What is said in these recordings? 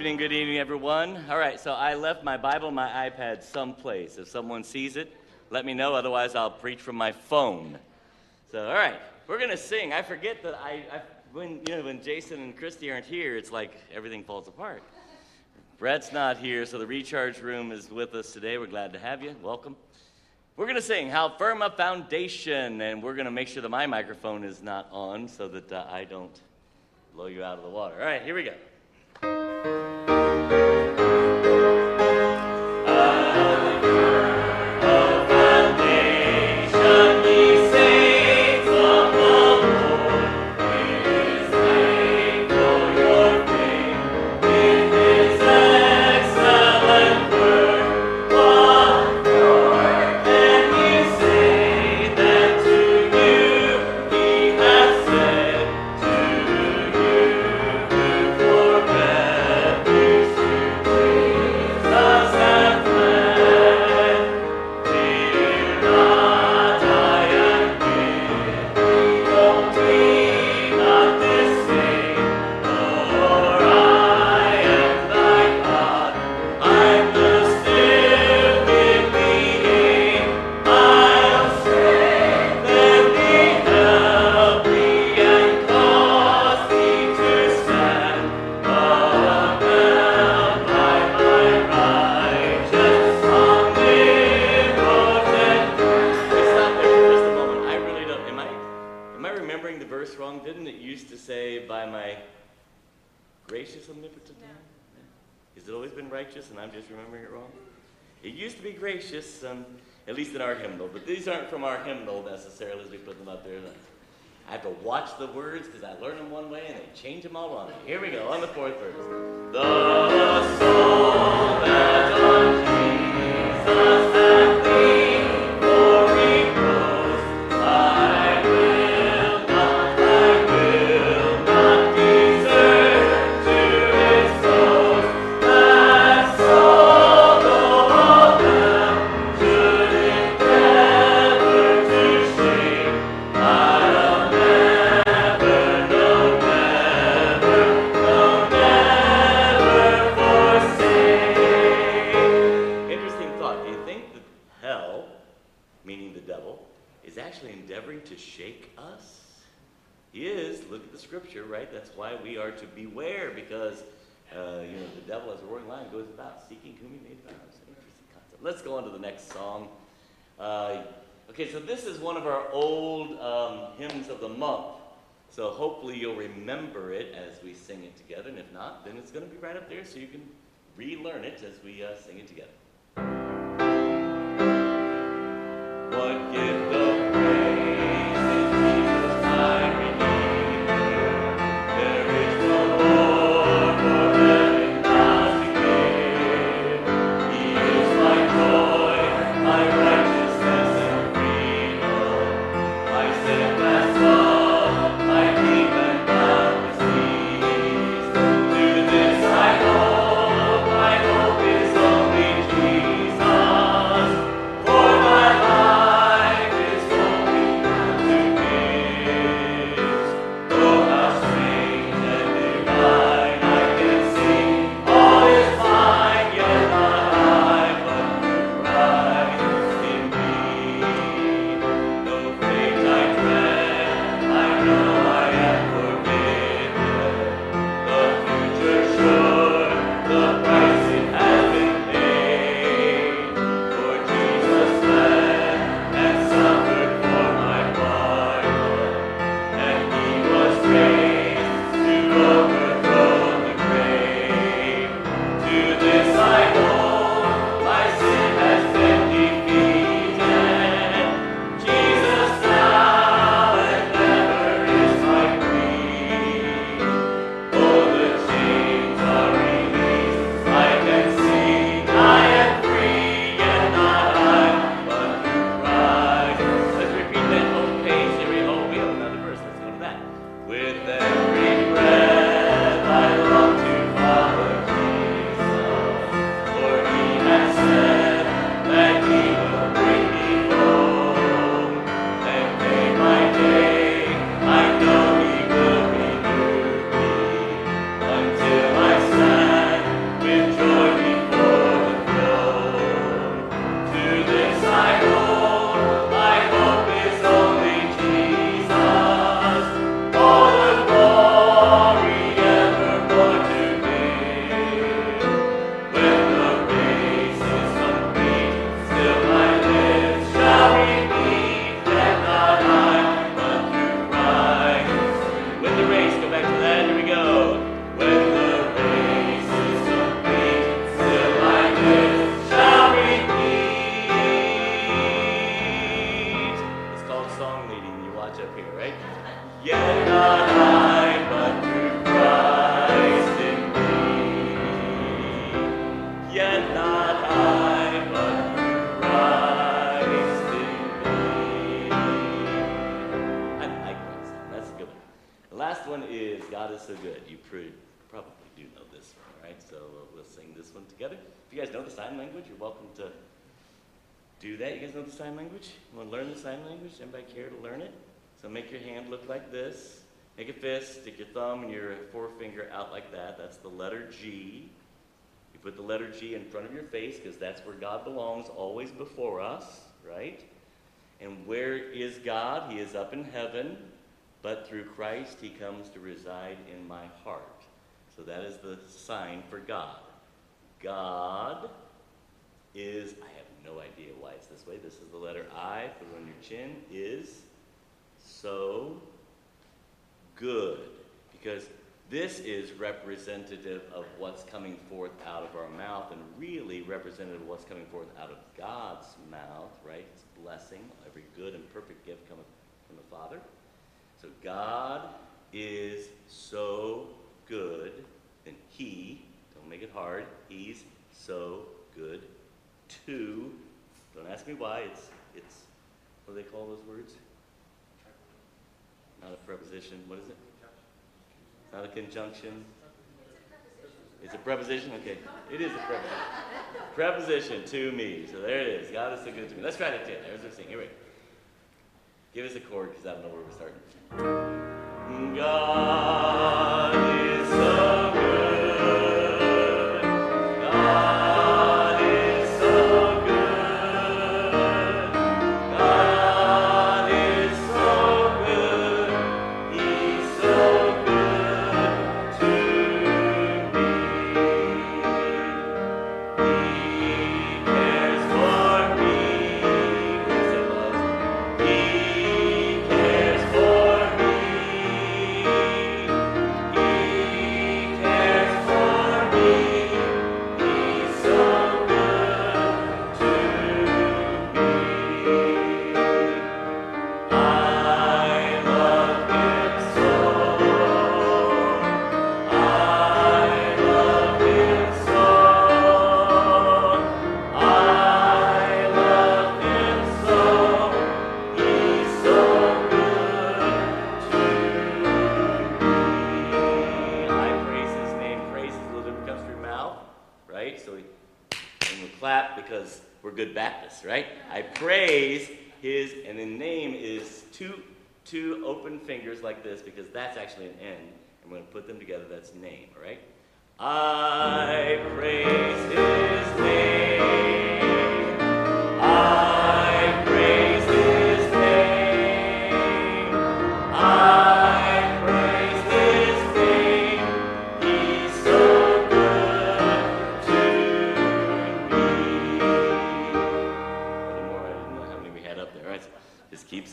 Good evening, good evening, everyone. All right, so I left my Bible my iPad someplace. If someone sees it, let me know. Otherwise, I'll preach from my phone. So, all right, we're gonna sing. I forget that I, I when you know when Jason and Christy aren't here, it's like everything falls apart. Brett's not here, so the recharge room is with us today. We're glad to have you. Welcome. We're going to sing How Firm a Foundation, and we're going to make sure that my microphone is not on so that uh, I don't blow you out of the water. All right, here we go. Uh, you know, the devil as a roaring lion goes about seeking whom he may devour. It's an interesting concept. Let's go on to the next song. Uh, okay, so this is one of our old um, hymns of the month. So hopefully you'll remember it as we sing it together, and if not, then it's going to be right up there so you can relearn it as we uh, sing it together. What gift That's the letter G. You put the letter G in front of your face because that's where God belongs, always before us, right? And where is God? He is up in heaven, but through Christ he comes to reside in my heart. So that is the sign for God. God is, I have no idea why it's this way. This is the letter I, put on your chin, is so good. Because this is representative of what's coming forth out of our mouth and really representative of what's coming forth out of God's mouth, right? It's blessing. Every good and perfect gift cometh from the Father. So God is so good, and He, don't make it hard, He's so good to, don't ask me why, it's, it's, what do they call those words? Not a preposition, what is it? Not a conjunction? It's a preposition? Okay. It is a preposition. preposition to me. So there it is. God is so good to me. Let's try that again. There's our thing. Here we go. Give us a chord because I don't know where we're starting. God His, and the name is two two open fingers like this because that's actually an N. And we're going to put them together. That's name, all right? I praise his name. I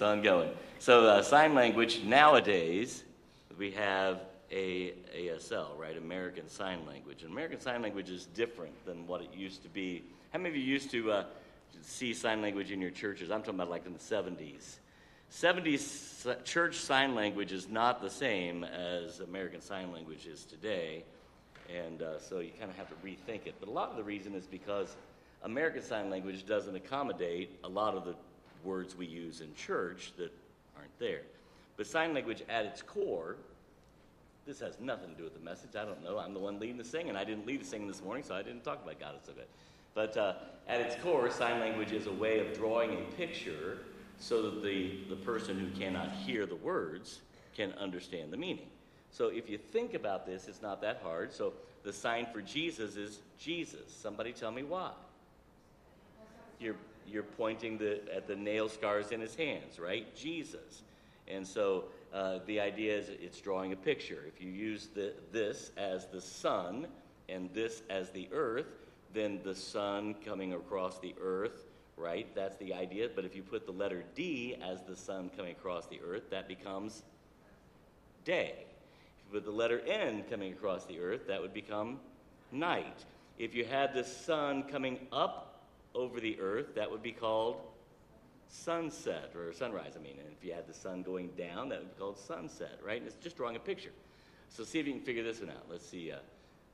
just on going. So uh, sign language nowadays, we have a ASL, right? American Sign Language. And American Sign Language is different than what it used to be. How many of you used to uh, see sign language in your churches? I'm talking about like in the 70s. 70s church sign language is not the same as American Sign Language is today. And uh, so you kind of have to rethink it. But a lot of the reason is because American Sign Language doesn't accommodate a lot of the words we use in church that aren't there. But sign language at its core, this has nothing to do with the message. I don't know. I'm the one leading the singing. I didn't lead the singing this morning, so I didn't talk about God so good. But uh, at its core, sign language is a way of drawing a picture so that the, the person who cannot hear the words can understand the meaning. So if you think about this, it's not that hard. So the sign for Jesus is Jesus. Somebody tell me why. You're, you're pointing the, at the nail scars in his hands, right? Jesus. And so uh, the idea is it's drawing a picture. If you use the, this as the sun and this as the earth, then the sun coming across the earth, right? That's the idea. But if you put the letter D as the sun coming across the earth, that becomes day. If you put the letter N coming across the earth, that would become night. If you had the sun coming up over the earth, that would be called sunset or sunrise, I mean. And if you had the sun going down, that would be called sunset, right? And it's just drawing a picture. So see if you can figure this one out. Let's see. Uh,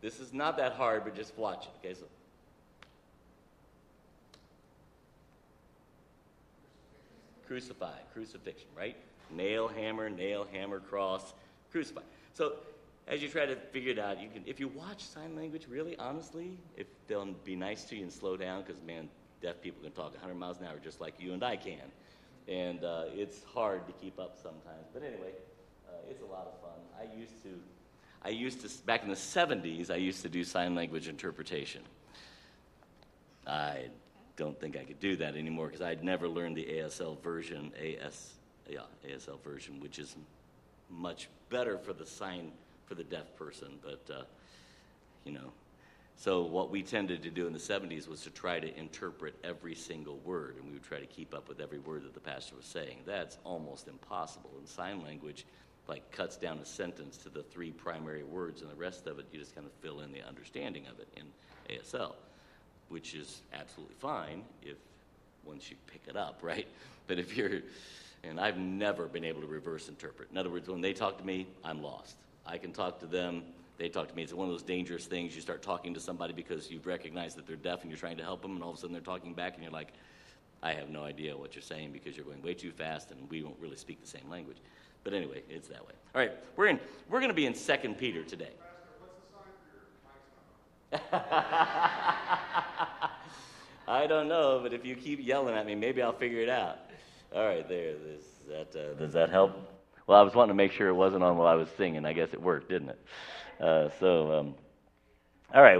this is not that hard, but just watch it, okay? So. Crucified, crucifixion, right? Nail, hammer, nail, hammer, cross, crucified. So as you try to figure it out, you can, if you watch sign language, really, honestly, if they'll be nice to you and slow down, because man, deaf people can talk 100 miles an hour just like you and I can. And uh, it's hard to keep up sometimes. But anyway, uh, it's a lot of fun. I used to, I used to, back in the 70s, I used to do sign language interpretation. I don't think I could do that anymore because I'd never learned the ASL version, AS, yeah, ASL version, which is much better for the sign for the deaf person. But, uh, you know, so what we tended to do in the 70s was to try to interpret every single word, and we would try to keep up with every word that the pastor was saying. That's almost impossible. In sign language, like cuts down a sentence to the three primary words, and the rest of it you just kind of fill in the understanding of it in ASL, which is absolutely fine if once you pick it up, right? But if you're, and I've never been able to reverse interpret. In other words, when they talk to me, I'm lost. I can talk to them. They talk to me. It's one of those dangerous things. You start talking to somebody because you've recognized that they're deaf and you're trying to help them, and all of a sudden they're talking back, and you're like, I have no idea what you're saying because you're going way too fast, and we don't really speak the same language. But anyway, it's that way. All right, we're in. We're going to be in Second Peter today. I don't know, but if you keep yelling at me, maybe I'll figure it out. All right, there. that, uh, does that help? Well, I was wanting to make sure it wasn't on while I was singing. I guess it worked, didn't it? Uh, so, um, all right.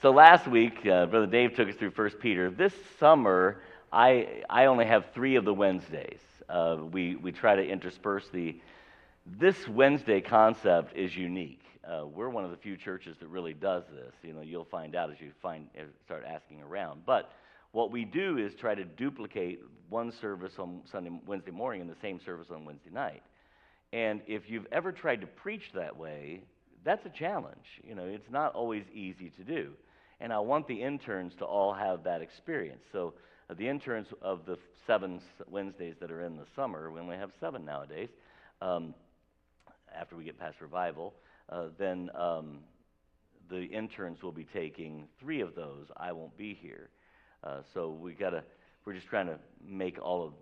So last week, uh, Brother Dave took us through First Peter. This summer, I I only have three of the Wednesdays. Uh, we we try to intersperse the. This Wednesday concept is unique. Uh, we're one of the few churches that really does this. You know, you'll find out as you find start asking around. But what we do is try to duplicate one service on Sunday, Wednesday morning, and the same service on Wednesday night. And if you've ever tried to preach that way, that's a challenge. You know, it's not always easy to do. And I want the interns to all have that experience. So uh, the interns of the seven Wednesdays that are in the summer, we only have seven nowadays, um, after we get past revival, uh, then um, the interns will be taking three of those. I won't be here. Uh, so we gotta, we're just trying to make all of,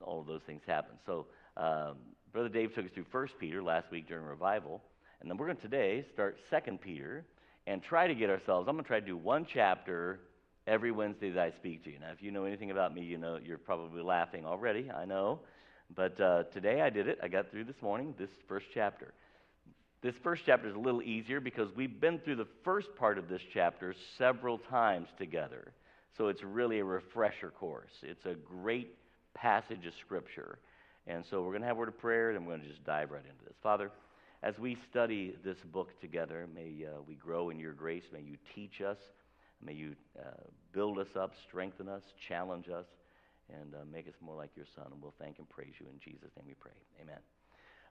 all of those things happen. So um, Brother Dave took us through 1 Peter last week during revival. And then we're going to today start 2 Peter and try to get ourselves, I'm going to try to do one chapter every Wednesday that I speak to you. Now, if you know anything about me, you know you're probably laughing already, I know. But uh, today I did it. I got through this morning, this first chapter. This first chapter is a little easier because we've been through the first part of this chapter several times together. So it's really a refresher course. It's a great passage of Scripture. And so we're going to have a word of prayer, and we're going to just dive right into this. Father, as we study this book together, may uh, we grow in your grace. May you teach us. May you uh, build us up, strengthen us, challenge us, and uh, make us more like your Son. And we'll thank and praise you. In Jesus' name we pray. Amen.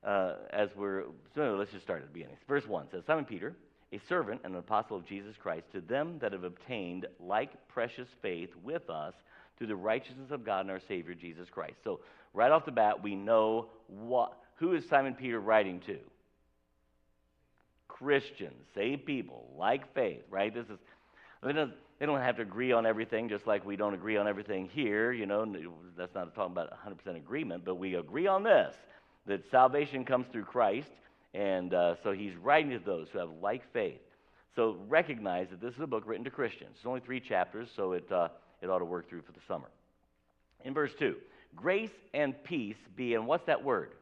Uh, as we're, so let's just start at the beginning. Verse 1 says Simon Peter, a servant and an apostle of Jesus Christ, to them that have obtained like precious faith with us through the righteousness of God and our Savior Jesus Christ. So, right off the bat, we know what, who is Simon Peter writing to? Christians, saved people, like faith, right? This is, they don't, they don't have to agree on everything, just like we don't agree on everything here. You know, that's not talking about 100% agreement, but we agree on this that salvation comes through Christ, and uh, so he's writing to those who have like faith. So recognize that this is a book written to Christians. It's only three chapters, so it, uh, it ought to work through for the summer. In verse 2, grace and peace be, and what's that word?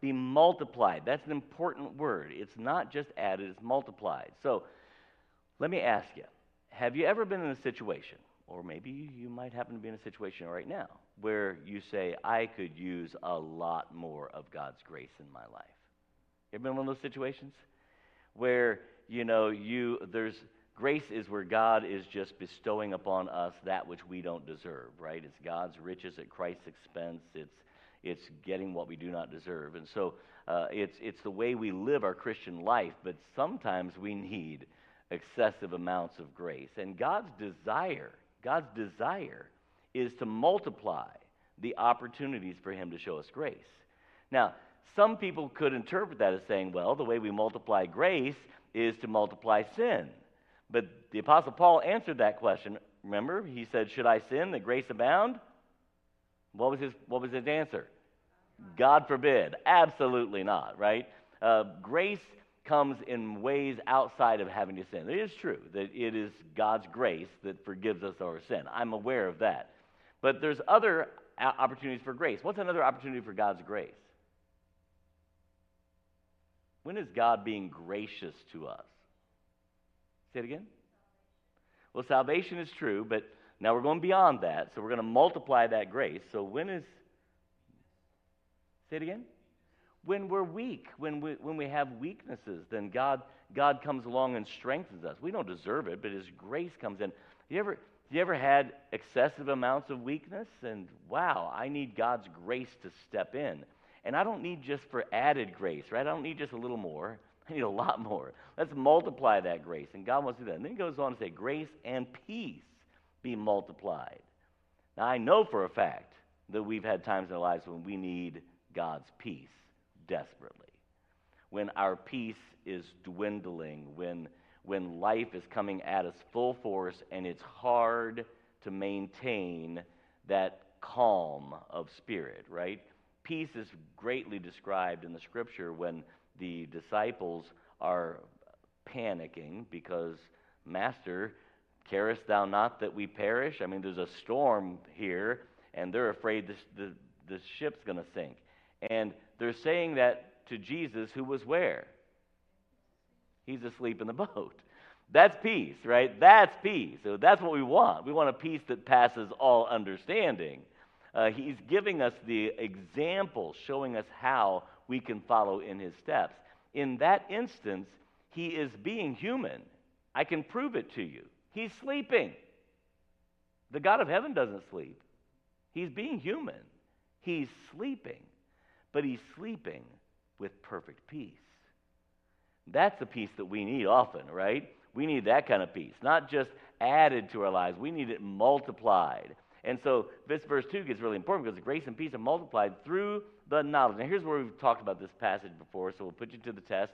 Be multiplied. That's an important word. It's not just added, it's multiplied. So let me ask you have you ever been in a situation, or maybe you might happen to be in a situation right now, where you say, I could use a lot more of God's grace in my life? You ever been in one of those situations? Where, you know, you, there's, Grace is where God is just bestowing upon us that which we don't deserve, right? It's God's riches at Christ's expense. It's, it's getting what we do not deserve. And so uh, it's, it's the way we live our Christian life, but sometimes we need excessive amounts of grace. And God's desire, God's desire is to multiply the opportunities for Him to show us grace. Now, some people could interpret that as saying, well, the way we multiply grace is to multiply sin. But the Apostle Paul answered that question. Remember, he said, Should I sin that grace abound? What was his, what was his answer? God forbid. Absolutely not, right? Uh, grace comes in ways outside of having to sin. It is true that it is God's grace that forgives us our sin. I'm aware of that. But there's other opportunities for grace. What's another opportunity for God's grace? When is God being gracious to us? Say it again. Well, salvation is true, but now we're going beyond that, so we're going to multiply that grace. So when is. Say it again. When we're weak, when we, when we have weaknesses, then God, God comes along and strengthens us. We don't deserve it, but His grace comes in. You ever, you ever had excessive amounts of weakness? And wow, I need God's grace to step in. And I don't need just for added grace, right? I don't need just a little more. I need a lot more. Let's multiply that grace. And God wants to do that. And then he goes on to say, grace and peace be multiplied. Now, I know for a fact that we've had times in our lives when we need God's peace desperately. When our peace is dwindling, when, when life is coming at us full force and it's hard to maintain that calm of spirit, right? Peace is greatly described in the scripture when the disciples are panicking because, Master, carest thou not that we perish? I mean, there's a storm here, and they're afraid this, the, the ship's going to sink. And they're saying that to Jesus, who was where? He's asleep in the boat. That's peace, right? That's peace. So that's what we want. We want a peace that passes all understanding. Uh, he's giving us the example, showing us how we can follow in his steps. In that instance, he is being human. I can prove it to you. He's sleeping. The God of heaven doesn't sleep, he's being human. He's sleeping, but he's sleeping with perfect peace. That's the peace that we need often, right? We need that kind of peace, not just added to our lives, we need it multiplied. And so this verse 2 gets really important because grace and peace are multiplied through the knowledge. Now, here's where we've talked about this passage before, so we'll put you to the test.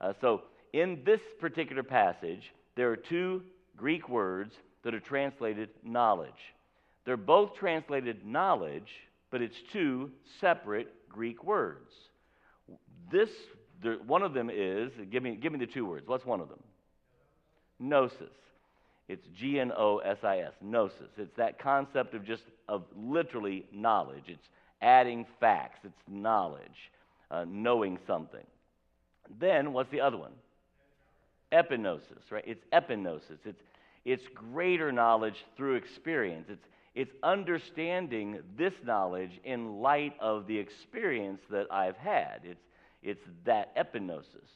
Uh, so, in this particular passage, there are two Greek words that are translated knowledge. They're both translated knowledge, but it's two separate Greek words. This, there, one of them is, give me, give me the two words. What's one of them? Gnosis. It's G N O S I S, gnosis. It's that concept of just of literally knowledge. It's adding facts. It's knowledge, uh, knowing something. Then what's the other one? Epignosis, right? It's epignosis. It's it's greater knowledge through experience. It's it's understanding this knowledge in light of the experience that I've had. It's it's that epignosis.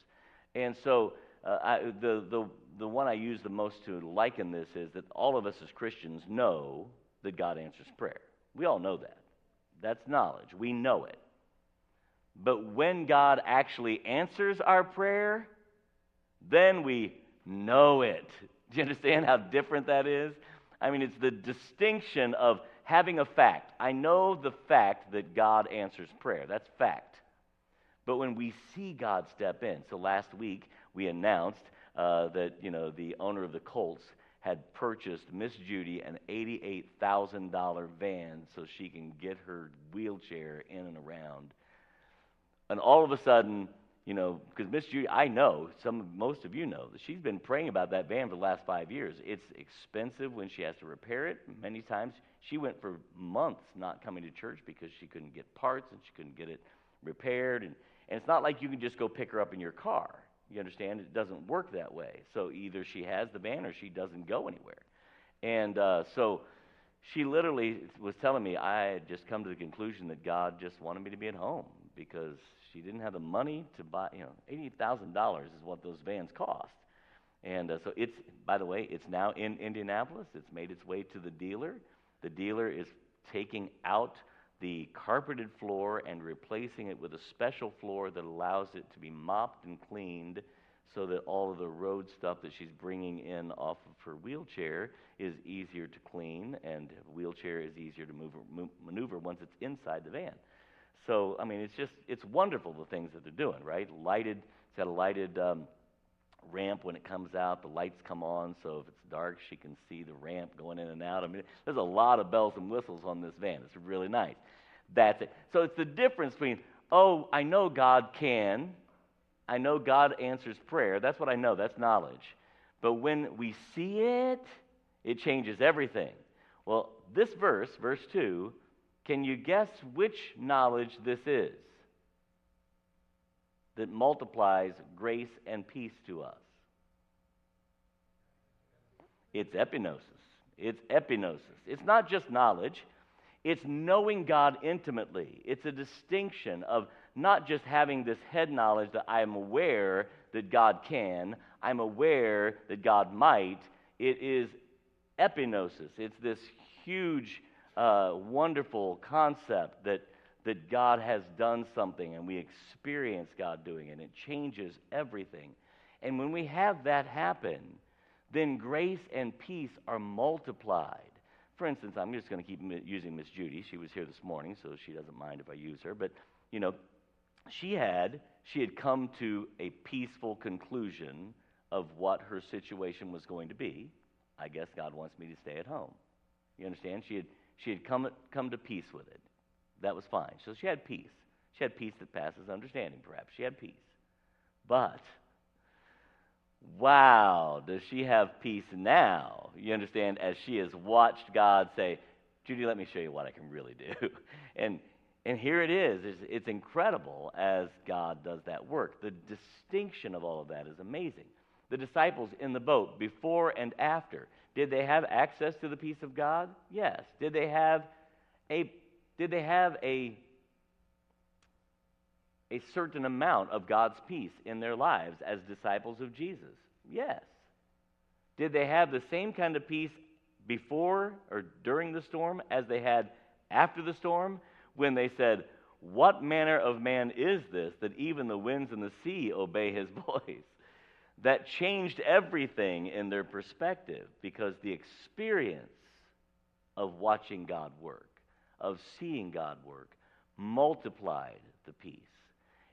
And so uh, I, the, the, the one I use the most to liken this is that all of us as Christians know that God answers prayer. We all know that. That's knowledge. We know it. But when God actually answers our prayer, then we know it. Do you understand how different that is? I mean, it's the distinction of having a fact. I know the fact that God answers prayer. That's fact. But when we see God step in, so last week we announced uh, that you know the owner of the Colts had purchased Miss Judy an $88,000 van so she can get her wheelchair in and around. And all of a sudden, you know, because Miss Judy, I know, some most of you know, that she's been praying about that van for the last five years. It's expensive when she has to repair it. Many times she went for months not coming to church because she couldn't get parts and she couldn't get it repaired. And, and it's not like you can just go pick her up in your car. You understand? It doesn't work that way. So either she has the van or she doesn't go anywhere. And uh, so she literally was telling me I had just come to the conclusion that God just wanted me to be at home because she didn't have the money to buy, you know, $80,000 is what those vans cost. And uh, so it's, by the way, it's now in Indianapolis. It's made its way to the dealer. The dealer is taking out the carpeted floor and replacing it with a special floor that allows it to be mopped and cleaned so that all of the road stuff that she's bringing in off of her wheelchair is easier to clean, and wheelchair is easier to move, maneuver once it's inside the van. So, I mean, it's just, it's wonderful the things that they're doing, right? Lighted, it's got a lighted um, ramp when it comes out. The lights come on, so if it's dark, she can see the ramp going in and out. I mean, there's a lot of bells and whistles on this van. It's really nice. That's it. So it's the difference between, oh, I know God can, I know God answers prayer. That's what I know, that's knowledge. But when we see it, it changes everything. Well, this verse, verse 2, can you guess which knowledge this is that multiplies grace and peace to us? It's epignosis. It's epignosis. It's not just knowledge, it's knowing God intimately. It's a distinction of not just having this head knowledge that I am aware that God can, I'm aware that God might. It is epignosis. It's this huge, uh, wonderful concept that, that God has done something and we experience God doing it. And it changes everything. And when we have that happen, then grace and peace are multiplied. For instance, I'm just going to keep using Miss Judy. She was here this morning, so she doesn't mind if I use her. But, you know, she had she had come to a peaceful conclusion of what her situation was going to be. I guess God wants me to stay at home. You understand? She had she had come come to peace with it. That was fine. So she had peace. She had peace that passes understanding, perhaps. She had peace. But wow, does she have peace now? You understand? As she has watched God say, Judy, let me show you what I can really do. And and here it is. It's, it's, incredible as God does that work. The distinction of all of that is amazing. The disciples in the boat, before and after, did they have access to the peace of God? Yes. Did they have a did they have a a certain amount of God's peace in their lives as disciples of Jesus? Yes. Did they have the same kind of peace before or during the storm as they had after the storm? when they said, What manner of man is this that even the winds and the sea obey his voice? That changed everything in their perspective because the experience of watching God work, of seeing God work, multiplied the peace.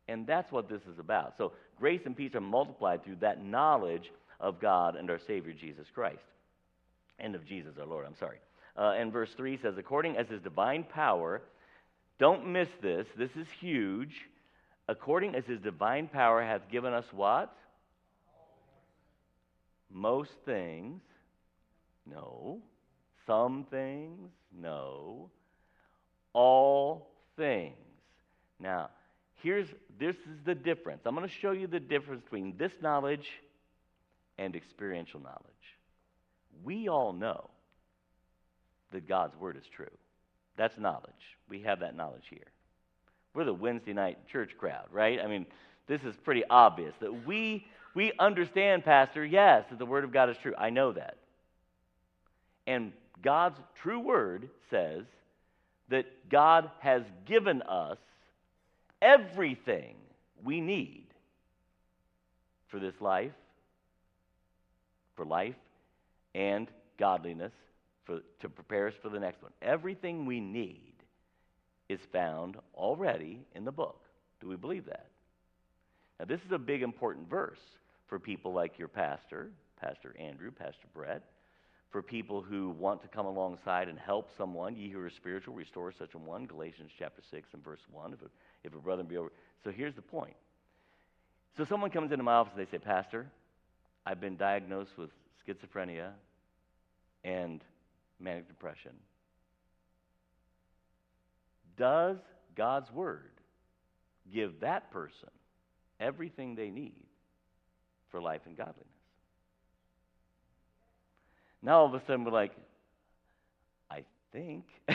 And that's what this is about. So, grace and peace are multiplied through that knowledge of God and our Savior Jesus Christ. And of Jesus our Lord, I'm sorry. Uh, and verse 3 says, According as his divine power don't miss this. This is huge. According as his divine power hath given us what? Most things. No. Some things. No. All things. Now, here's this is the difference. I'm going to show you the difference between this knowledge and experiential knowledge. We all know that God's word is true. That's knowledge. We have that knowledge here. We're the Wednesday night church crowd, right? I mean, this is pretty obvious that we we understand, Pastor, yes, that the Word of God is true. I know that. And God's true Word says that God has given us everything we need for this life, for life and godliness for, to prepare us for the next one. Everything we need is found already in the book. Do we believe that? Now, this is a big, important verse for people like your pastor, Pastor Andrew, Pastor Brett, for people who want to come alongside and help someone. Ye who are spiritual, restore such a one. Galatians chapter 6 and verse 1. If a, if a brother be over. So here's the point. So someone comes into my office and they say, Pastor, I've been diagnosed with schizophrenia and manic depression. Does God's Word give that person everything they need for life and godliness? Now all of a sudden we're like, I think.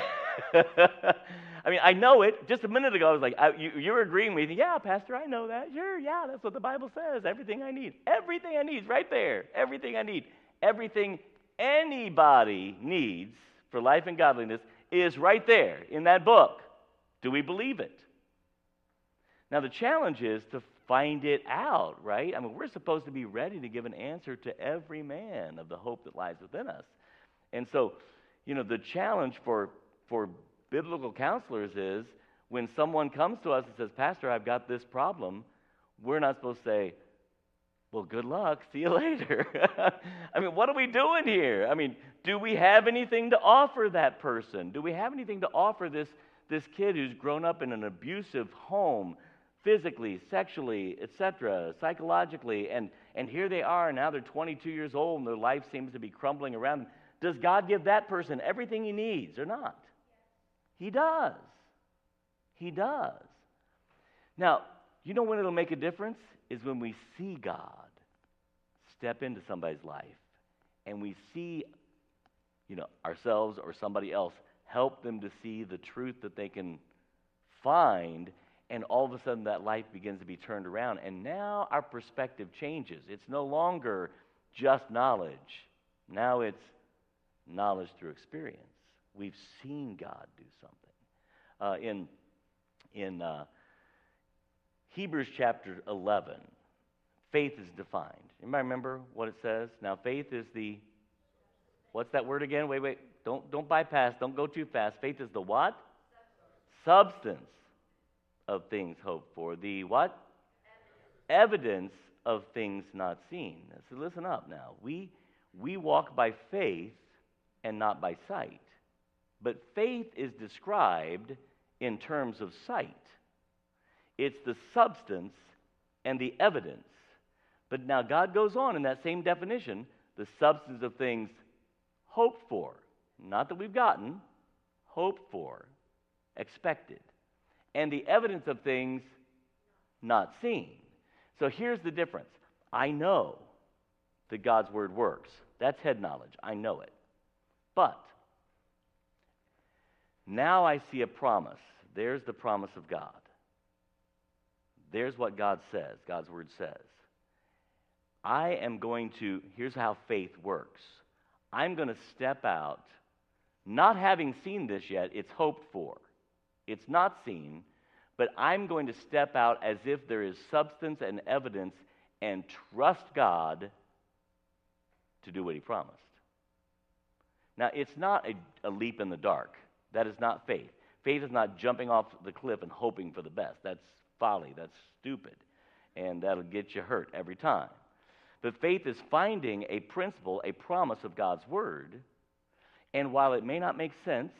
I mean, I know it. Just a minute ago, I was like, I, you, you're agreeing with me. Yeah, Pastor, I know that. Sure, yeah, that's what the Bible says. Everything I need. Everything I need is right there. Everything I need. Everything anybody needs for life and godliness is right there in that book. Do we believe it? Now, the challenge is to find it out, right? I mean, we're supposed to be ready to give an answer to every man of the hope that lies within us. And so, you know, the challenge for, for biblical counselors is when someone comes to us and says, Pastor, I've got this problem, we're not supposed to say, well, good luck. See you later. I mean, what are we doing here? I mean, do we have anything to offer that person? Do we have anything to offer this, this kid who's grown up in an abusive home, physically, sexually, etc., psychologically, and, and here they are, now they're 22 years old and their life seems to be crumbling around them. Does God give that person everything he needs or not? He does. He does. Now, you know when it'll make a difference? Is when we see God step into somebody's life and we see, you know, ourselves or somebody else help them to see the truth that they can find and all of a sudden that life begins to be turned around and now our perspective changes. It's no longer just knowledge. Now it's knowledge through experience. We've seen God do something. Uh, in in uh, Hebrews chapter 11, faith is defined. Anybody remember what it says? Now, faith is the, what's that word again? Wait, wait. Don't, don't bypass. Don't go too fast. Faith is the what? Substance, Substance of things hoped for. The what? Evidence, Evidence of things not seen. So listen up now. We, we walk by faith and not by sight. But faith is described in terms of sight. It's the substance and the evidence. But now God goes on in that same definition the substance of things hoped for, not that we've gotten, hoped for, expected, and the evidence of things not seen. So here's the difference I know that God's word works. That's head knowledge. I know it. But now I see a promise. There's the promise of God. There's what God says, God's word says. I am going to, here's how faith works I'm going to step out, not having seen this yet, it's hoped for. It's not seen, but I'm going to step out as if there is substance and evidence and trust God to do what He promised. Now, it's not a, a leap in the dark. That is not faith. Faith is not jumping off the cliff and hoping for the best. That's folly. That's stupid. And that'll get you hurt every time. But faith is finding a principle, a promise of God's word. And while it may not make sense,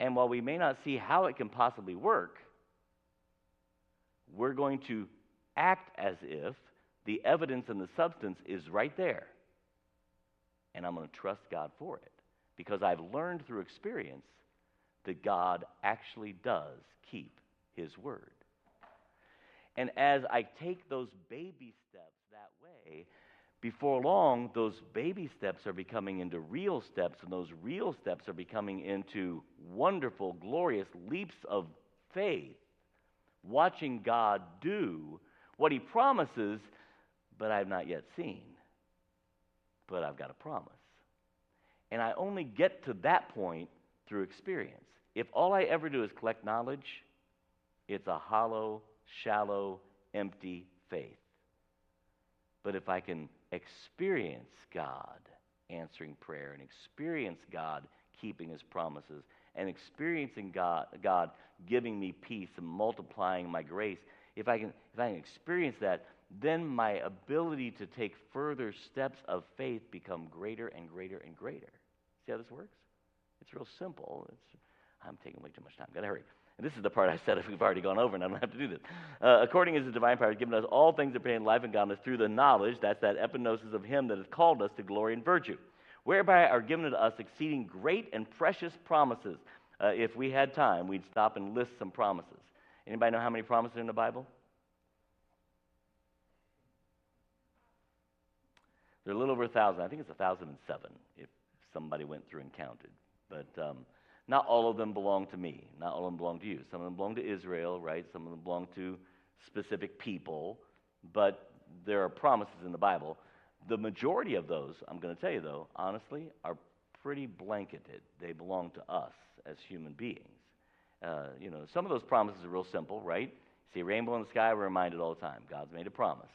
and while we may not see how it can possibly work, we're going to act as if the evidence and the substance is right there. And I'm going to trust God for it because I've learned through experience that God actually does keep his word. And as I take those baby steps that way, before long, those baby steps are becoming into real steps, and those real steps are becoming into wonderful, glorious leaps of faith, watching God do what He promises, but I've not yet seen. But I've got a promise. And I only get to that point through experience. If all I ever do is collect knowledge, it's a hollow, shallow, empty faith. But if I can experience God answering prayer and experience God keeping his promises and experiencing God, God giving me peace and multiplying my grace, if I, can, if I can experience that, then my ability to take further steps of faith become greater and greater and greater. See how this works? It's real simple. It's, I'm taking way too much time. Gotta hurry. And this is the part I said if we've already gone over and I don't have to do this. Uh, according as the divine power has given us all things that pertain to life and godliness through the knowledge, that's that epignosis of him that has called us to glory and virtue, whereby are given to us exceeding great and precious promises. Uh, if we had time, we'd stop and list some promises. Anybody know how many promises are in the Bible? They're a little over a thousand. I think it's a thousand and seven if somebody went through and counted. But um, not all of them belong to me. Not all of them belong to you. Some of them belong to Israel, right? Some of them belong to specific people. But there are promises in the Bible. The majority of those, I'm going to tell you though, honestly, are pretty blanketed. They belong to us as human beings. Uh, you know, some of those promises are real simple, right? See a rainbow in the sky, we're reminded all the time. God's made a promise.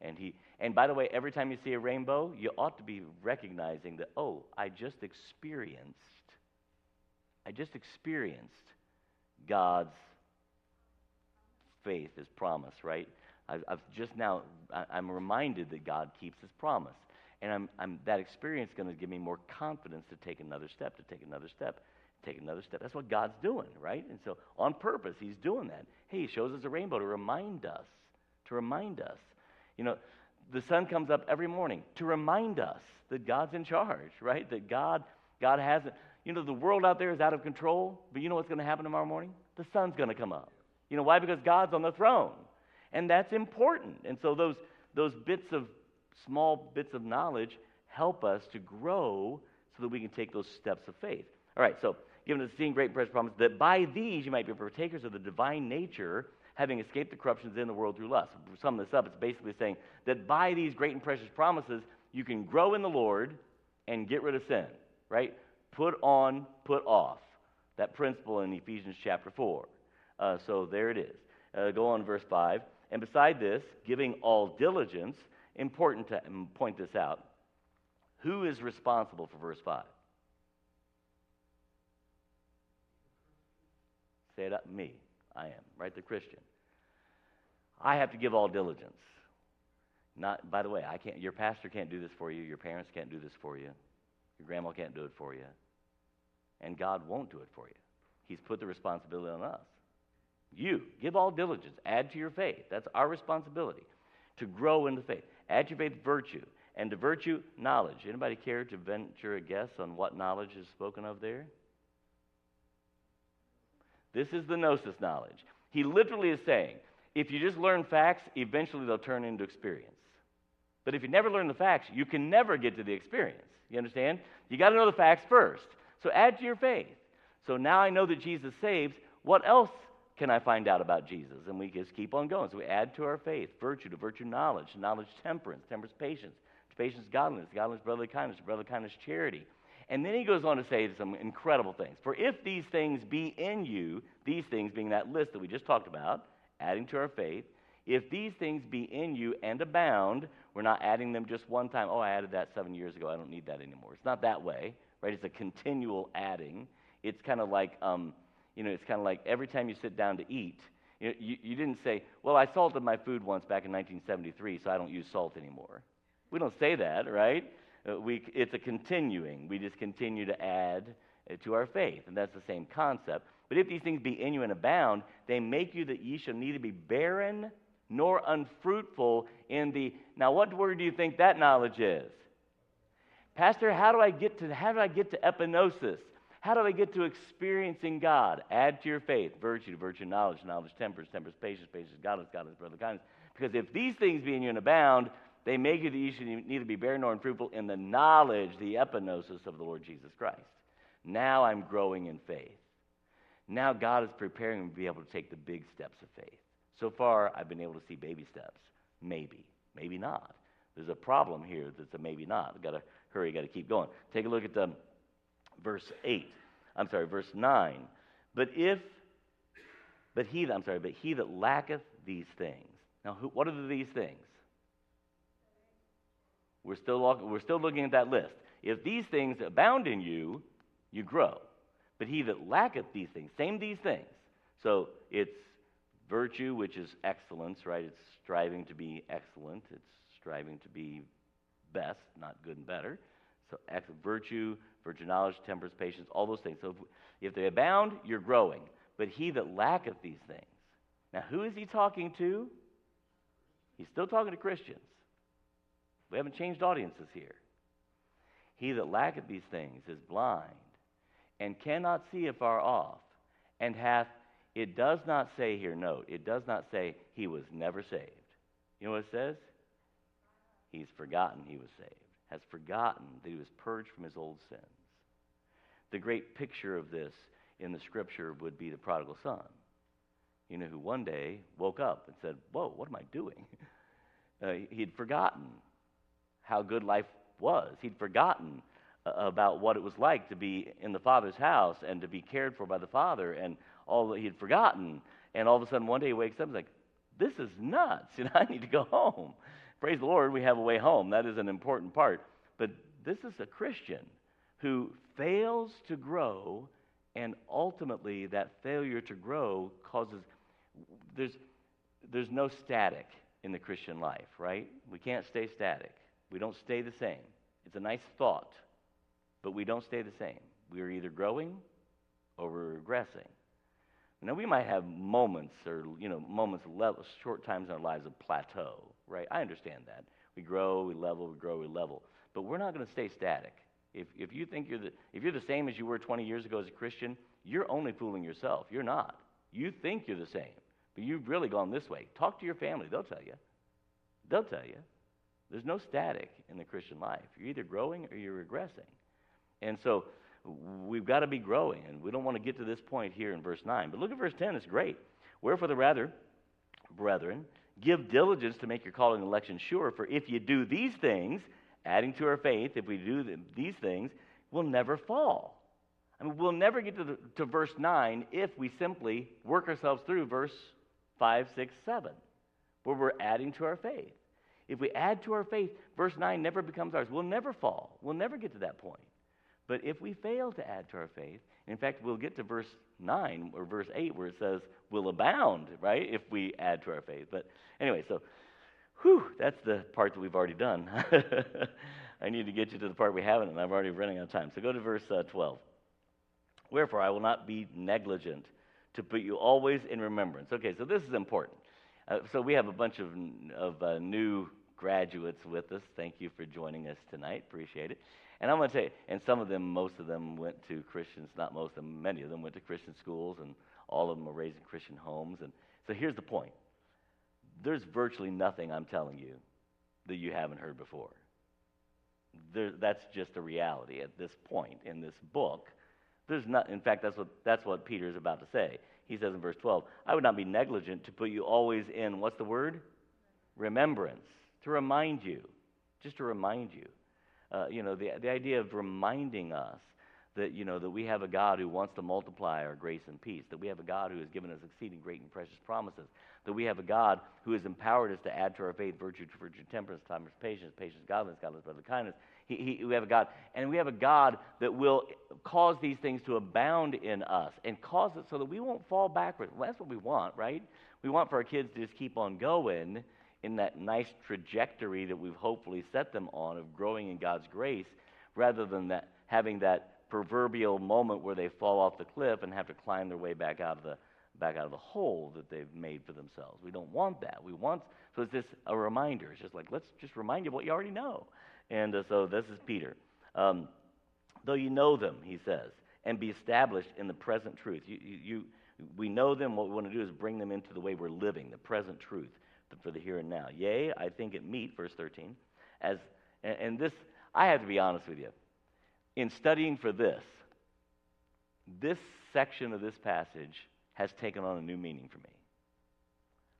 And he and by the way, every time you see a rainbow, you ought to be recognizing that, oh, I just experienced, I just experienced God's faith, his promise, right? I've, I've just now, I'm reminded that God keeps his promise. And I'm, I'm, that experience is going to give me more confidence to take another step, to take another step, take another step. That's what God's doing, right? And so on purpose, he's doing that. Hey, he shows us a rainbow to remind us, to remind us. You know, the sun comes up every morning to remind us that God's in charge, right? That God, God hasn't, you know, the world out there is out of control, but you know what's going to happen tomorrow morning? The sun's going to come up. You know why? Because God's on the throne. And that's important. And so those, those bits of, small bits of knowledge help us to grow so that we can take those steps of faith. All right, so given the seeing great precious promise, that by these you might be partakers of the divine nature, having escaped the corruptions in the world through lust. Sum this up, it's basically saying that by these great and precious promises, you can grow in the Lord and get rid of sin, right? Put on, put off. That principle in Ephesians chapter 4. Uh, so there it is. Uh, go on, verse 5. And beside this, giving all diligence, important to point this out. Who is responsible for verse 5? Say it up, me. I am, right? The Christian. I have to give all diligence. Not, by the way, I can't. Your pastor can't do this for you. Your parents can't do this for you. Your grandma can't do it for you, and God won't do it for you. He's put the responsibility on us. You give all diligence. Add to your faith. That's our responsibility to grow in the faith. Add to your faith virtue, and to virtue knowledge. Anybody care to venture a guess on what knowledge is spoken of there? This is the gnosis knowledge. He literally is saying, if you just learn facts, eventually they'll turn into experience. But if you never learn the facts, you can never get to the experience. You understand? You got to know the facts first. So add to your faith. So now I know that Jesus saves. What else can I find out about Jesus? And we just keep on going. So we add to our faith virtue, to virtue knowledge, knowledge temperance, temperance patience, to patience godliness, godliness brotherly kindness, brotherly kindness charity. And then he goes on to say some incredible things. For if these things be in you, these things being that list that we just talked about, adding to our faith, if these things be in you and abound, we're not adding them just one time. Oh, I added that seven years ago. I don't need that anymore. It's not that way, right? It's a continual adding. It's kind of like, um, you know, it's kind of like every time you sit down to eat, you, know, you, you didn't say, well, I salted my food once back in 1973, so I don't use salt anymore. We don't say that, right? Uh, we, it's a continuing. We just continue to add uh, to our faith, and that's the same concept. But if these things be in you and abound, they make you that ye shall neither be barren nor unfruitful in the. Now, what word do you think that knowledge is? Pastor, how do I get to how do I get to epignosis? How do I get to experiencing God? Add to your faith virtue, virtue, knowledge, knowledge, temperance, temperance, patience, patience, godliness, godliness, brother, kindness. Because if these things be in you and abound, they make you that you should neither be barren nor unfruitful in the knowledge, the epignosis of the Lord Jesus Christ. Now I'm growing in faith. Now God is preparing me to be able to take the big steps of faith. So far, I've been able to see baby steps. Maybe, maybe not. There's a problem here that's a maybe not. I've got to hurry, got to keep going. Take a look at the verse 8. I'm sorry, verse 9. But if, but he, that, I'm sorry, but he that lacketh these things. Now, who, what are these things? We're still, we're still looking at that list. If these things abound in you, you grow. But he that lacketh these things, same these things. So it's virtue, which is excellence, right? It's striving to be excellent. It's striving to be best, not good and better. So virtue, virtue knowledge, temperance, patience, all those things. So if, if they abound, you're growing. But he that lacketh these things. Now, who is he talking to? He's still talking to Christians. We haven't changed audiences here. He that lacketh these things is blind and cannot see afar off, and hath, it does not say here, note, it does not say he was never saved. You know what it says? He's forgotten he was saved, has forgotten that he was purged from his old sins. The great picture of this in the scripture would be the prodigal son, you know, who one day woke up and said, Whoa, what am I doing? Uh, he'd forgotten how good life was. He'd forgotten about what it was like to be in the Father's house and to be cared for by the Father and all that he had forgotten. And all of a sudden, one day he wakes up and he's like, this is nuts. You know, I need to go home. Praise the Lord, we have a way home. That is an important part. But this is a Christian who fails to grow, and ultimately that failure to grow causes there's there's no static in the Christian life, right? We can't stay static. We don't stay the same. It's a nice thought, but we don't stay the same. We are either growing or we're regressing. Now we might have moments or you know moments, level, short times in our lives of plateau, right? I understand that. We grow, we level, we grow, we level, but we're not going to stay static. If if you think you're the if you're the same as you were 20 years ago as a Christian, you're only fooling yourself. You're not. You think you're the same, but you've really gone this way. Talk to your family; they'll tell you. They'll tell you. There's no static in the Christian life. You're either growing or you're regressing, and so we've got to be growing, and we don't want to get to this point here in verse 9. But look at verse 10, it's great. Wherefore, the rather, brethren, give diligence to make your calling and election sure, for if you do these things, adding to our faith, if we do these things, we'll never fall. I mean, we'll never get to, the, to verse 9 if we simply work ourselves through verse 5, 6, 7, where we're adding to our faith. If we add to our faith, verse 9 never becomes ours. We'll never fall. We'll never get to that point. But if we fail to add to our faith, in fact, we'll get to verse 9 or verse 8 where it says we'll abound, right, if we add to our faith. But anyway, so, whew, that's the part that we've already done. I need to get you to the part we haven't, and I'm already running out of time. So go to verse uh, 12. Wherefore, I will not be negligent to put you always in remembrance. Okay, so this is important. Uh, so we have a bunch of, of uh, new graduates with us. Thank you for joining us tonight. Appreciate it. And I'm going to tell you, and some of them, most of them went to Christians, not most of them, many of them went to Christian schools, and all of them were raised in Christian homes. And so here's the point there's virtually nothing I'm telling you that you haven't heard before. There, that's just a reality at this point in this book. There's not, in fact, that's what, that's what Peter is about to say. He says in verse 12, I would not be negligent to put you always in, what's the word? Remembrance. To remind you. Just to remind you uh, you know, the, the idea of reminding us that, you know, that we have a God who wants to multiply our grace and peace, that we have a God who has given us exceeding great and precious promises, that we have a God who has empowered us to add to our faith virtue, to virtue, temperance, temperance, patience, patience, godliness, godliness, brotherly kindness. He, he, we have a God, and we have a God that will cause these things to abound in us and cause it so that we won't fall backwards. Well, that's what we want, right? We want for our kids to just keep on going in that nice trajectory that we've hopefully set them on of growing in God's grace, rather than that having that proverbial moment where they fall off the cliff and have to climb their way back out of the back out of the hole that they've made for themselves. We don't want that. We want so it's just a reminder. It's just like let's just remind you what you already know. And uh, so this is Peter. Um, Though you know them, he says, and be established in the present truth. You, you, you, we know them. What we want to do is bring them into the way we're living, the present truth for the here and now. Yea, I think it meet, verse 13, as, and, and this, I have to be honest with you. In studying for this, this section of this passage has taken on a new meaning for me.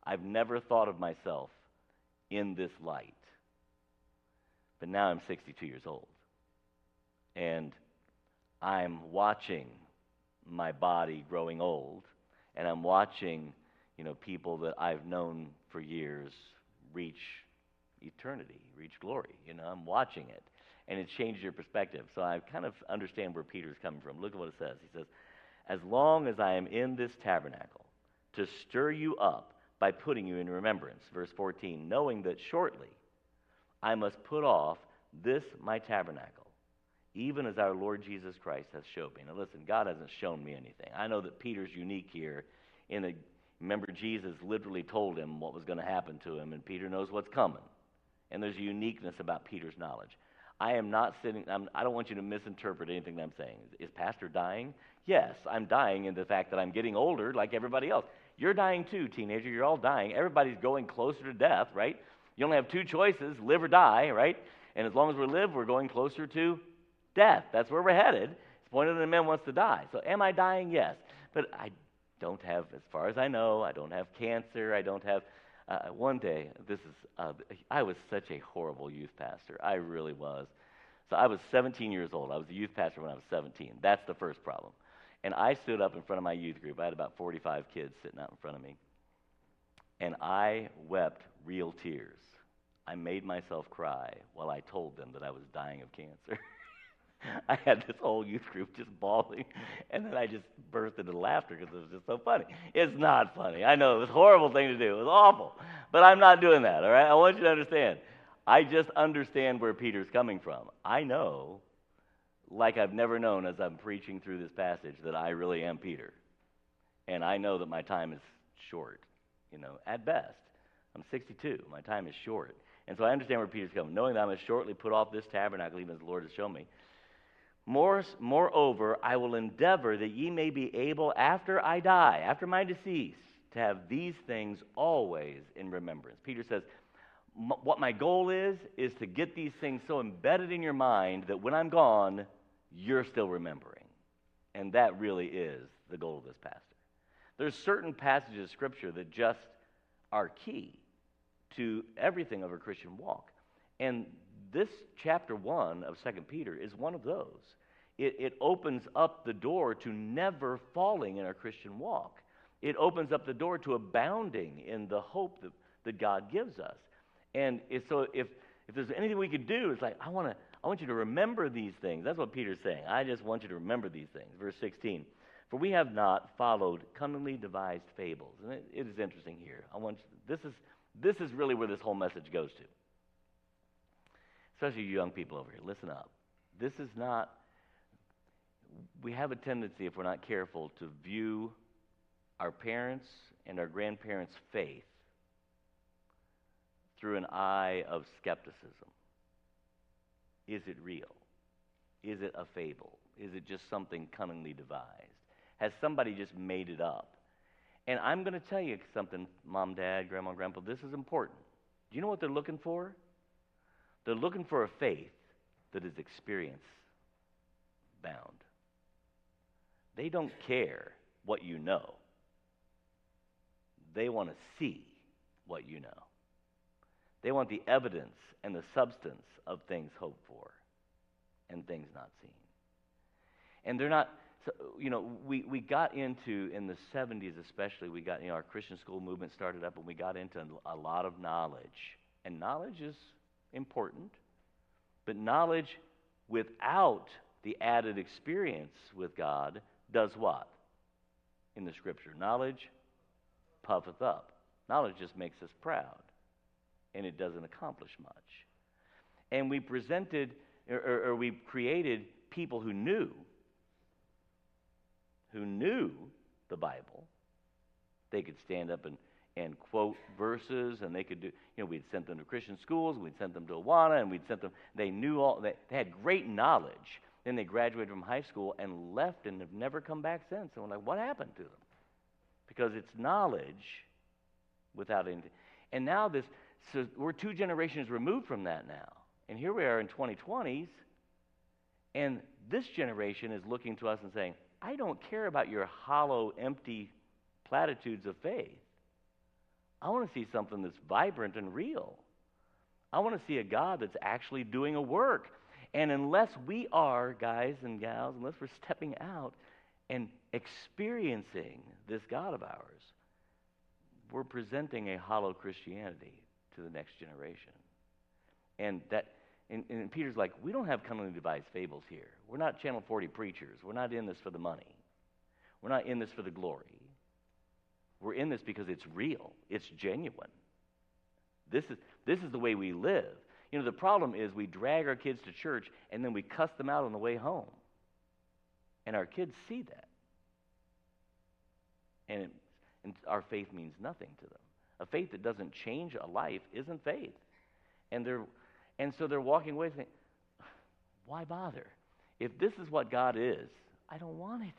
I've never thought of myself in this light. But now I'm 62 years old. And I'm watching my body growing old, and I'm watching you know, people that I've known for years reach eternity, reach glory. You know, I'm watching it. And it changed your perspective. So I kind of understand where Peter's coming from. Look at what it says. He says, As long as I am in this tabernacle, to stir you up by putting you in remembrance. Verse 14, knowing that shortly I must put off this my tabernacle, even as our Lord Jesus Christ has shown me. Now listen, God hasn't shown me anything. I know that Peter's unique here in a Remember, Jesus literally told him what was going to happen to him, and Peter knows what's coming. And there's a uniqueness about Peter's knowledge. I am not sitting, I'm, I do not want you to misinterpret anything that I'm saying. Is Pastor dying? Yes, I'm dying in the fact that I'm getting older like everybody else. You're dying too, teenager. You're all dying. Everybody's going closer to death, right? You only have two choices live or die, right? And as long as we live, we're going closer to death. That's where we're headed. It's pointed at a man wants to die. So, am I dying? Yes. But I don't have, as far as I know, I don't have cancer. I don't have. Uh, one day, this is, uh, I was such a horrible youth pastor. I really was. So I was 17 years old. I was a youth pastor when I was 17. That's the first problem. And I stood up in front of my youth group. I had about 45 kids sitting out in front of me. And I wept real tears. I made myself cry while I told them that I was dying of cancer. I had this whole youth group just bawling, and then I just burst into laughter because it was just so funny. It's not funny. I know it was a horrible thing to do. It was awful. But I'm not doing that, all right? I want you to understand. I just understand where Peter's coming from. I know, like I've never known as I'm preaching through this passage, that I really am Peter. And I know that my time is short, you know, at best. I'm 62. My time is short. And so I understand where Peter's coming, knowing that I must shortly put off this tabernacle, even as the Lord has shown me. More, moreover, I will endeavor that ye may be able, after I die, after my decease, to have these things always in remembrance. Peter says, What my goal is, is to get these things so embedded in your mind that when I'm gone, you're still remembering. And that really is the goal of this pastor. There's certain passages of Scripture that just are key to everything of a Christian walk. And this chapter 1 of 2 Peter is one of those. It, it opens up the door to never falling in our Christian walk. It opens up the door to abounding in the hope that, that God gives us. And so if, if there's anything we could do, it's like, I, wanna, I want you to remember these things. That's what Peter's saying. I just want you to remember these things. Verse 16. For we have not followed cunningly devised fables. And it, it is interesting here. I want you, this is this is really where this whole message goes to. Especially you young people over here. Listen up. This is not, we have a tendency, if we're not careful, to view our parents' and our grandparents' faith through an eye of skepticism. Is it real? Is it a fable? Is it just something cunningly devised? Has somebody just made it up? And I'm going to tell you something, mom, dad, grandma, grandpa, this is important. Do you know what they're looking for? They're looking for a faith that is experience bound. They don't care what you know, they want to see what you know. They want the evidence and the substance of things hoped for and things not seen. And they're not so, you know, we, we got into, in the 70s especially, we got, you know, our Christian school movement started up and we got into a lot of knowledge. And knowledge is important, but knowledge without the added experience with God does what? In the scripture, knowledge puffeth up. Knowledge just makes us proud, and it doesn't accomplish much. And we presented, or, or, we created people who knew who knew the Bible, they could stand up and, and quote verses, and they could do, you know, we'd sent them to Christian schools, we'd sent them to Awana, and we'd sent them, they knew all, they, they had great knowledge. Then they graduated from high school and left and have never come back since. And we're like, what happened to them? Because it's knowledge without anything. And now this, so we're two generations removed from that now. And here we are in 2020s, and this generation is looking to us and saying, I don't care about your hollow, empty platitudes of faith. I want to see something that's vibrant and real. I want to see a God that's actually doing a work. And unless we are, guys and gals, unless we're stepping out and experiencing this God of ours, we're presenting a hollow Christianity to the next generation. And that and, and Peter's like, we don't have cunningly devised fables here. We're not Channel 40 preachers. We're not in this for the money. We're not in this for the glory. We're in this because it's real, it's genuine. This is, this is the way we live. You know, the problem is we drag our kids to church and then we cuss them out on the way home. And our kids see that. And, it, and our faith means nothing to them. A faith that doesn't change a life isn't faith. And they're and so they're walking away saying, why bother? If this is what God is, I don't want it.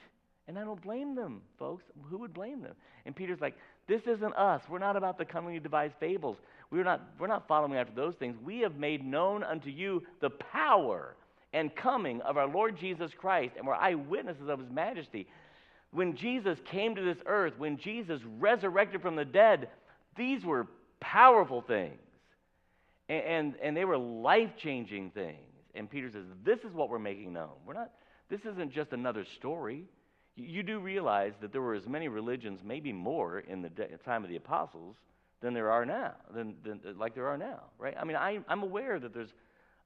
And I don't blame them, folks. Who would blame them? And Peter's like, this isn't us. We're not about the cunningly devised fables. We're not, we're not following after those things. We have made known unto you the power and coming of our Lord Jesus Christ, and we're eyewitnesses of his majesty. When Jesus came to this earth, when Jesus resurrected from the dead, these were powerful things. And, and, and they were life changing things. And Peter says, This is what we're making known. We're not, this isn't just another story. You do realize that there were as many religions, maybe more, in the time of the apostles than there are now, than, than like there are now, right? I mean, I, I'm aware that there's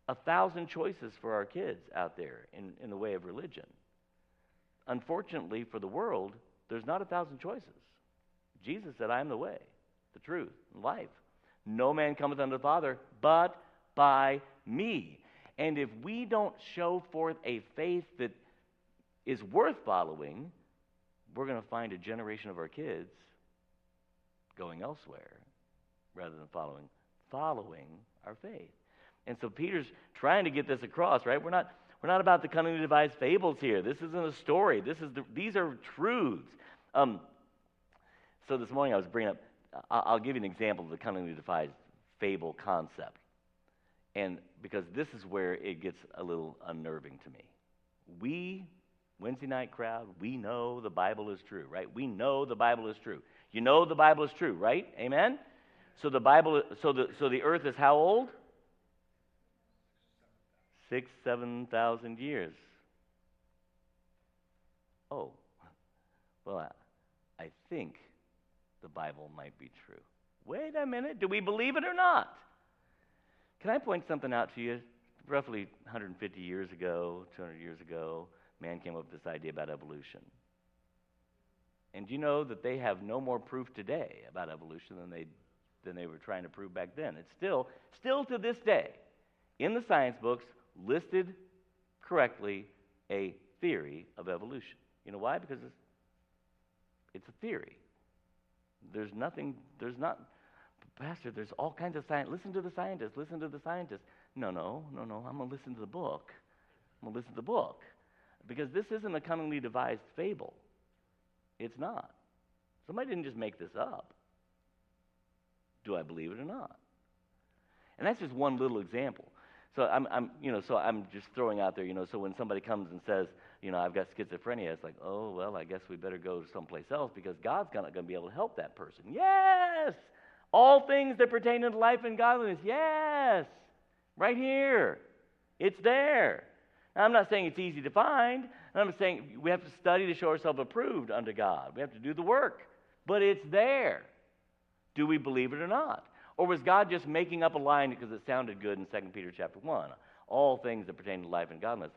a thousand choices for our kids out there in, in the way of religion. Unfortunately for the world, there's not a thousand choices. Jesus said, I am the way, the truth, and life. No man cometh unto the Father but by me. And if we don't show forth a faith that is worth following, we're going to find a generation of our kids going elsewhere rather than following following our faith. And so Peter's trying to get this across, right? We're not we're not about the cunningly devised fables here. This isn't a story. This is the, these are truths. Um, so this morning I was bringing up. I'll give you an example of the cunningly devised fable concept, and because this is where it gets a little unnerving to me. We Wednesday night crowd, we know the Bible is true, right? We know the Bible is true. You know the Bible is true, right? Amen. So the Bible, so the so the earth is how old? Six, seven thousand years. Oh, well, I, I think the Bible might be true. Wait a minute, do we believe it or not? Can I point something out to you? Roughly 150 years ago, 200 years ago, man came up with this idea about evolution. And you know that they have no more proof today about evolution than they, than they were trying to prove back then? It's still, still to this day, in the science books, listed correctly a theory of evolution. You know why? Because it's, it's a theory. There's nothing, there's not, Pastor, there's all kinds of science. Listen to the scientists, listen to the scientists. No, no, no, no, I'm going to listen to the book. I'm going to listen to the book. Because this isn't a cunningly devised fable. It's not. Somebody didn't just make this up. Do I believe it or not? And that's just one little example. So I'm, I'm, you know, so I'm just throwing out there, you know, so when somebody comes and says, you know, I've got schizophrenia, it's like, oh, well, I guess we better go someplace else because God's not going to be able to help that person. Yes! All things that pertain to life and godliness. Yes! Right here. It's there. I'm not saying it's easy to find. I'm saying we have to study to show ourselves approved unto God. We have to do the work. But it's there. Do we believe it or not? Or was God just making up a line because it sounded good in 2 Peter chapter 1? All things that pertain to life and godliness.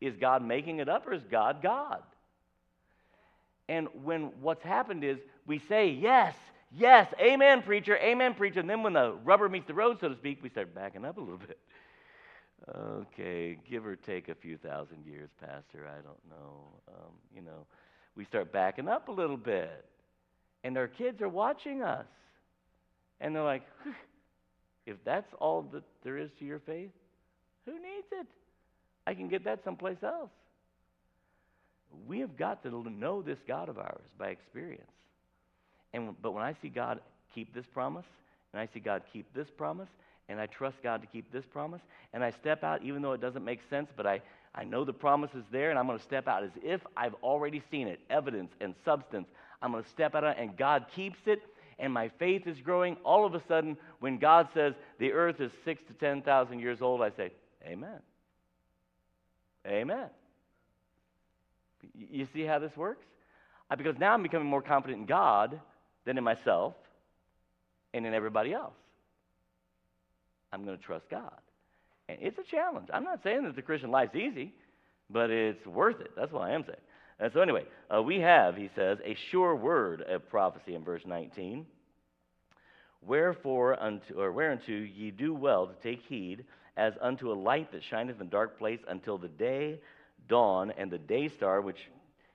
Is God making it up or is God God? And when what's happened is we say, yes, yes, amen, preacher, amen, preacher. And then when the rubber meets the road, so to speak, we start backing up a little bit. Okay, give or take a few thousand years, Pastor. I don't know. Um, you know, we start backing up a little bit. And our kids are watching us. And they're like, if that's all that there is to your faith, who needs it? I can get that someplace else. We have got to know this God of ours by experience. And, but when I see God keep this promise, and I see God keep this promise, and I trust God to keep this promise, and I step out even though it doesn't make sense, but I, I know the promise is there, and I'm going to step out as if I've already seen it evidence and substance. I'm going to step out, and God keeps it, and my faith is growing. All of a sudden, when God says the earth is six to 10,000 years old, I say, Amen. Amen. You see how this works? Because now I'm becoming more confident in God than in myself and in everybody else. I'm going to trust God. And it's a challenge. I'm not saying that the Christian life's easy, but it's worth it. That's what I am saying. And so, anyway, uh, we have, he says, a sure word of prophecy in verse 19. Wherefore, unto, or whereunto ye do well to take heed, as unto a light that shineth in a dark place until the day dawn and the day star, which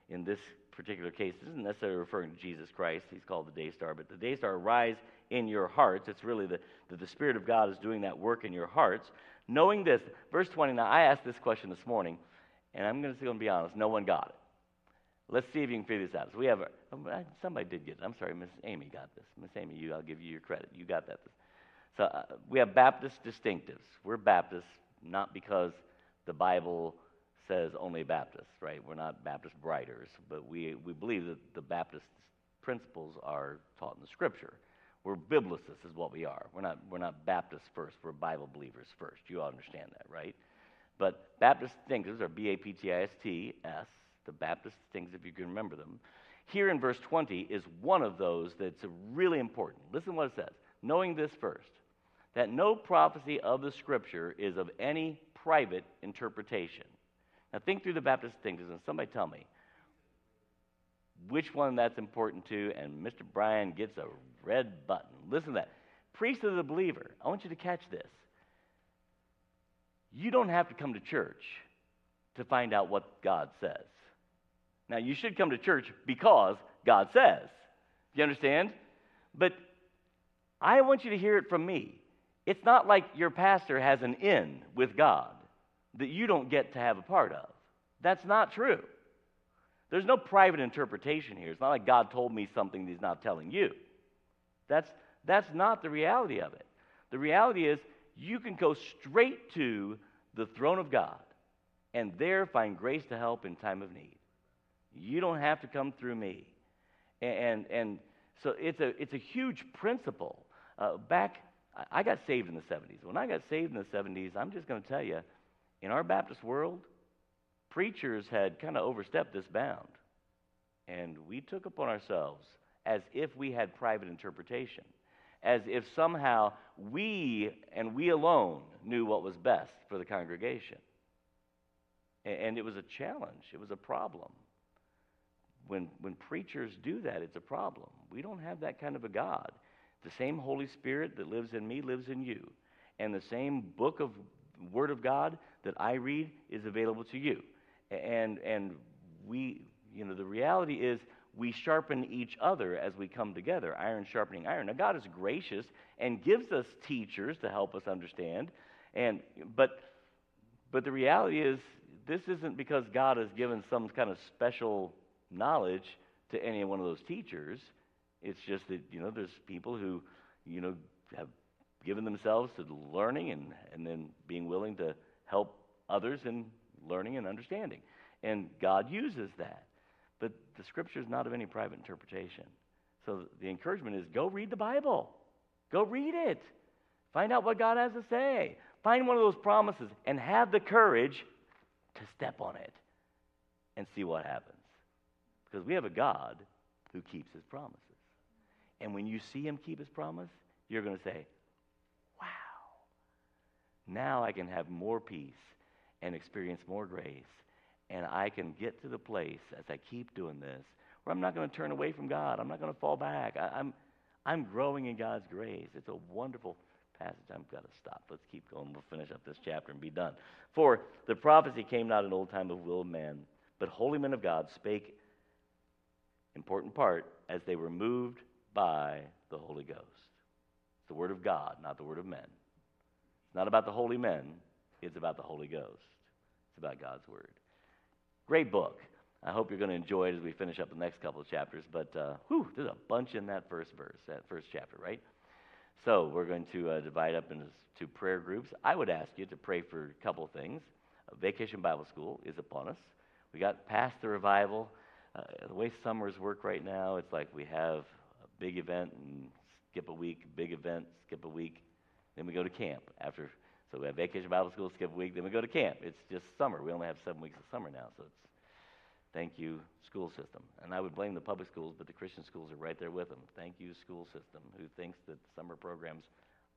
in this particular case isn't necessarily referring to Jesus Christ. He's called the day star, but the day star rise in your hearts. It's really the, the, the Spirit of God is doing that work in your hearts. Knowing this, verse 20. Now, I asked this question this morning, and I'm going to be honest, no one got it. Let's see if you can figure this out. So we have a, somebody did get it. I'm sorry, Miss Amy got this. Miss Amy, you, I'll give you your credit. You got that. So uh, we have Baptist distinctives. We're Baptists not because the Bible says only Baptists, right? We're not Baptist writers, but we, we believe that the Baptist principles are taught in the Scripture. We're biblicists, is what we are. We're not, we're not Baptists first, we're Bible believers first. You all understand that, right? But Baptist distinctives are B A P T I S T S the Baptist things, if you can remember them. Here in verse 20 is one of those that's really important. Listen what it says. Knowing this first, that no prophecy of the Scripture is of any private interpretation. Now, think through the Baptist thinkers and somebody tell me which one that's important to, and Mr. Bryan gets a red button. Listen to that. Priest of the believer, I want you to catch this. You don't have to come to church to find out what God says. Now, you should come to church because God says. Do you understand? But I want you to hear it from me. It's not like your pastor has an in with God that you don't get to have a part of. That's not true. There's no private interpretation here. It's not like God told me something that He's not telling you. That's, that's not the reality of it. The reality is you can go straight to the throne of God and there find grace to help in time of need. You don't have to come through me. And, and, so it's a, it's a huge principle. Uh, back, I got saved in the 70s. When I got saved in the 70s, I'm just going to tell you, in our Baptist world, preachers had kind of overstepped this bound. And we took upon ourselves as if we had private interpretation, as if somehow we and we alone knew what was best for the congregation. And it was a challenge, it was a problem. When, when preachers do that, it's a problem. We don't have that kind of a God. The same Holy Spirit that lives in me lives in you. And the same book of Word of God that I read is available to you. And, and we, you know, the reality is we sharpen each other as we come together, iron sharpening iron. Now, God is gracious and gives us teachers to help us understand. And, but, but the reality is, this isn't because God has given some kind of special knowledge to any one of those teachers. It's just that, you know, there's people who, you know, have given themselves to learning and, and then being willing to help others in learning and understanding. And God uses that. The scripture is not of any private interpretation. So the encouragement is go read the Bible. Go read it. Find out what God has to say. Find one of those promises and have the courage to step on it and see what happens. Because we have a God who keeps his promises. And when you see him keep his promise, you're going to say, wow, now I can have more peace and experience more grace. And I can get to the place as I keep doing this where I'm not going to turn away from God. I'm not going to fall back. I, I'm, I'm growing in God's grace. It's a wonderful passage. I've got to stop. Let's keep going. We'll finish up this chapter and be done. For the prophecy came not in old time of will of man, but holy men of God spake, important part, as they were moved by the Holy Ghost. It's the word of God, not the word of men. It's not about the holy men, it's about the Holy Ghost. It's about God's Word. Great book. I hope you're going to enjoy it as we finish up the next couple of chapters. But uh, whew, there's a bunch in that first verse, that first chapter, right? So we're going to uh, divide up into two prayer groups. I would ask you to pray for a couple of things. Vacation Bible School is upon us. We got past the revival. Uh, the way summers work right now, it's like we have a big event and skip a week, big event, skip a week, then we go to camp after so we have vacation Bible school, skip a week, then we go to camp. It's just summer. We only have seven weeks of summer now, so it's thank you, school system. And I would blame the public schools, but the Christian schools are right there with them. Thank you, school system, who thinks that summer programs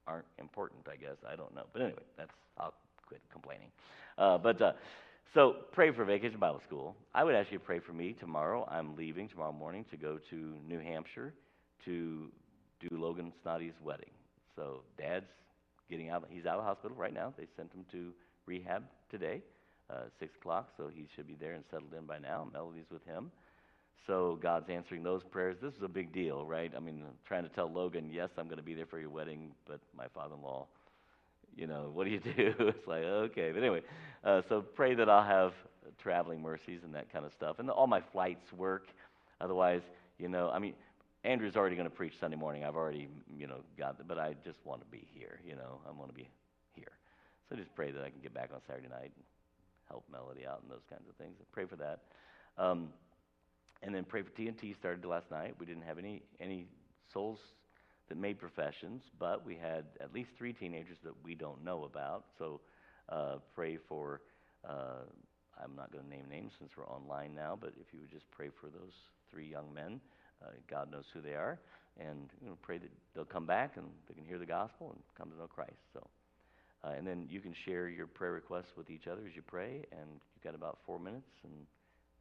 aren't important, I guess. I don't know. But anyway, that's, I'll quit complaining. Uh, but uh, so pray for Vacation Bible School. I would ask you to pray for me tomorrow. I'm leaving tomorrow morning to go to New Hampshire to do Logan Snoddy's wedding. So dad's getting out. He's out of hospital right now. They sent him to rehab today, uh, six o'clock, so he should be there and settled in by now. Melody's with him. So God's answering those prayers. This is a big deal, right? I mean, trying to tell Logan, yes, I'm going to be there for your wedding, but my father-in-law, you know, what do you do? it's like, okay. But anyway, uh, so pray that I'll have traveling mercies and that kind of stuff. And all my flights work. Otherwise, you know, I mean, Andrew's already going to preach Sunday morning. I've already, you know, got but I just want to be here, you know. I want to be here. So just pray that I can get back on Saturday night and help Melody out and those kinds of things. Pray for that. Um, and then pray for TNT started last night. We didn't have any any souls that made professions, but we had at least three teenagers that we don't know about. So uh, pray for uh, I'm not going to name names since we're online now, but if you would just pray for those three young men, uh, God knows who they are, and you know, pray that they'll come back and they can hear the gospel and come to know Christ. So, uh, and then you can share your prayer requests with each other as you pray, and you've got about four minutes, and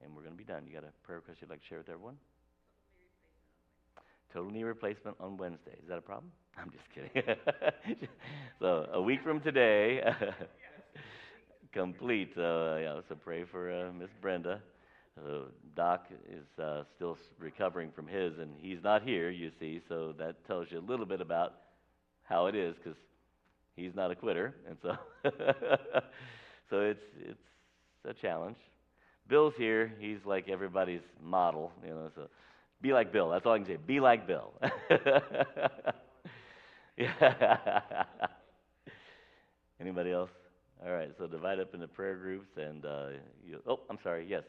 and we're going to be done. You got a prayer request you'd like to share with everyone? Total knee replacement on Wednesday. Is that a problem? I'm just kidding. so a week from today, complete. Uh, yeah, so pray for uh, Miss Brenda. Uh, Doc is uh, still recovering from his, and he's not here. You see, so that tells you a little bit about how it is, because he's not a quitter, and so so it's it's a challenge. Bill's here. He's like everybody's model, you know. So be like Bill. That's all I can say. Be like Bill. Anybody else? All right. So divide up into prayer groups, and uh, you, oh, I'm sorry. Yes.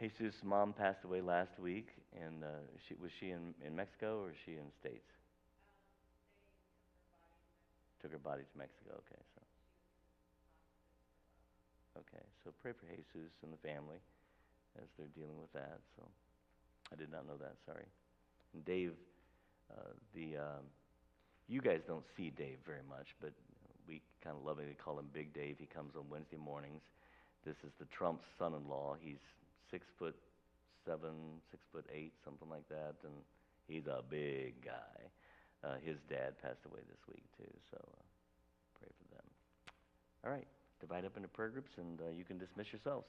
Jesus' mom passed away last week, and uh, she, was she in, in Mexico or she in the States? Took her body to Mexico. Okay, so. Okay, so pray for Jesus and the family as they're dealing with that. So, I did not know that. Sorry. And Dave, uh, the um, you guys don't see Dave very much, but we kind of lovingly call him Big Dave. He comes on Wednesday mornings. This is the Trump's son-in-law. He's six foot seven, six foot eight, something like that, and he's a big guy. Uh, his dad passed away this week too, so uh, pray for them. All right, divide up into prayer groups, and uh, you can dismiss yourselves.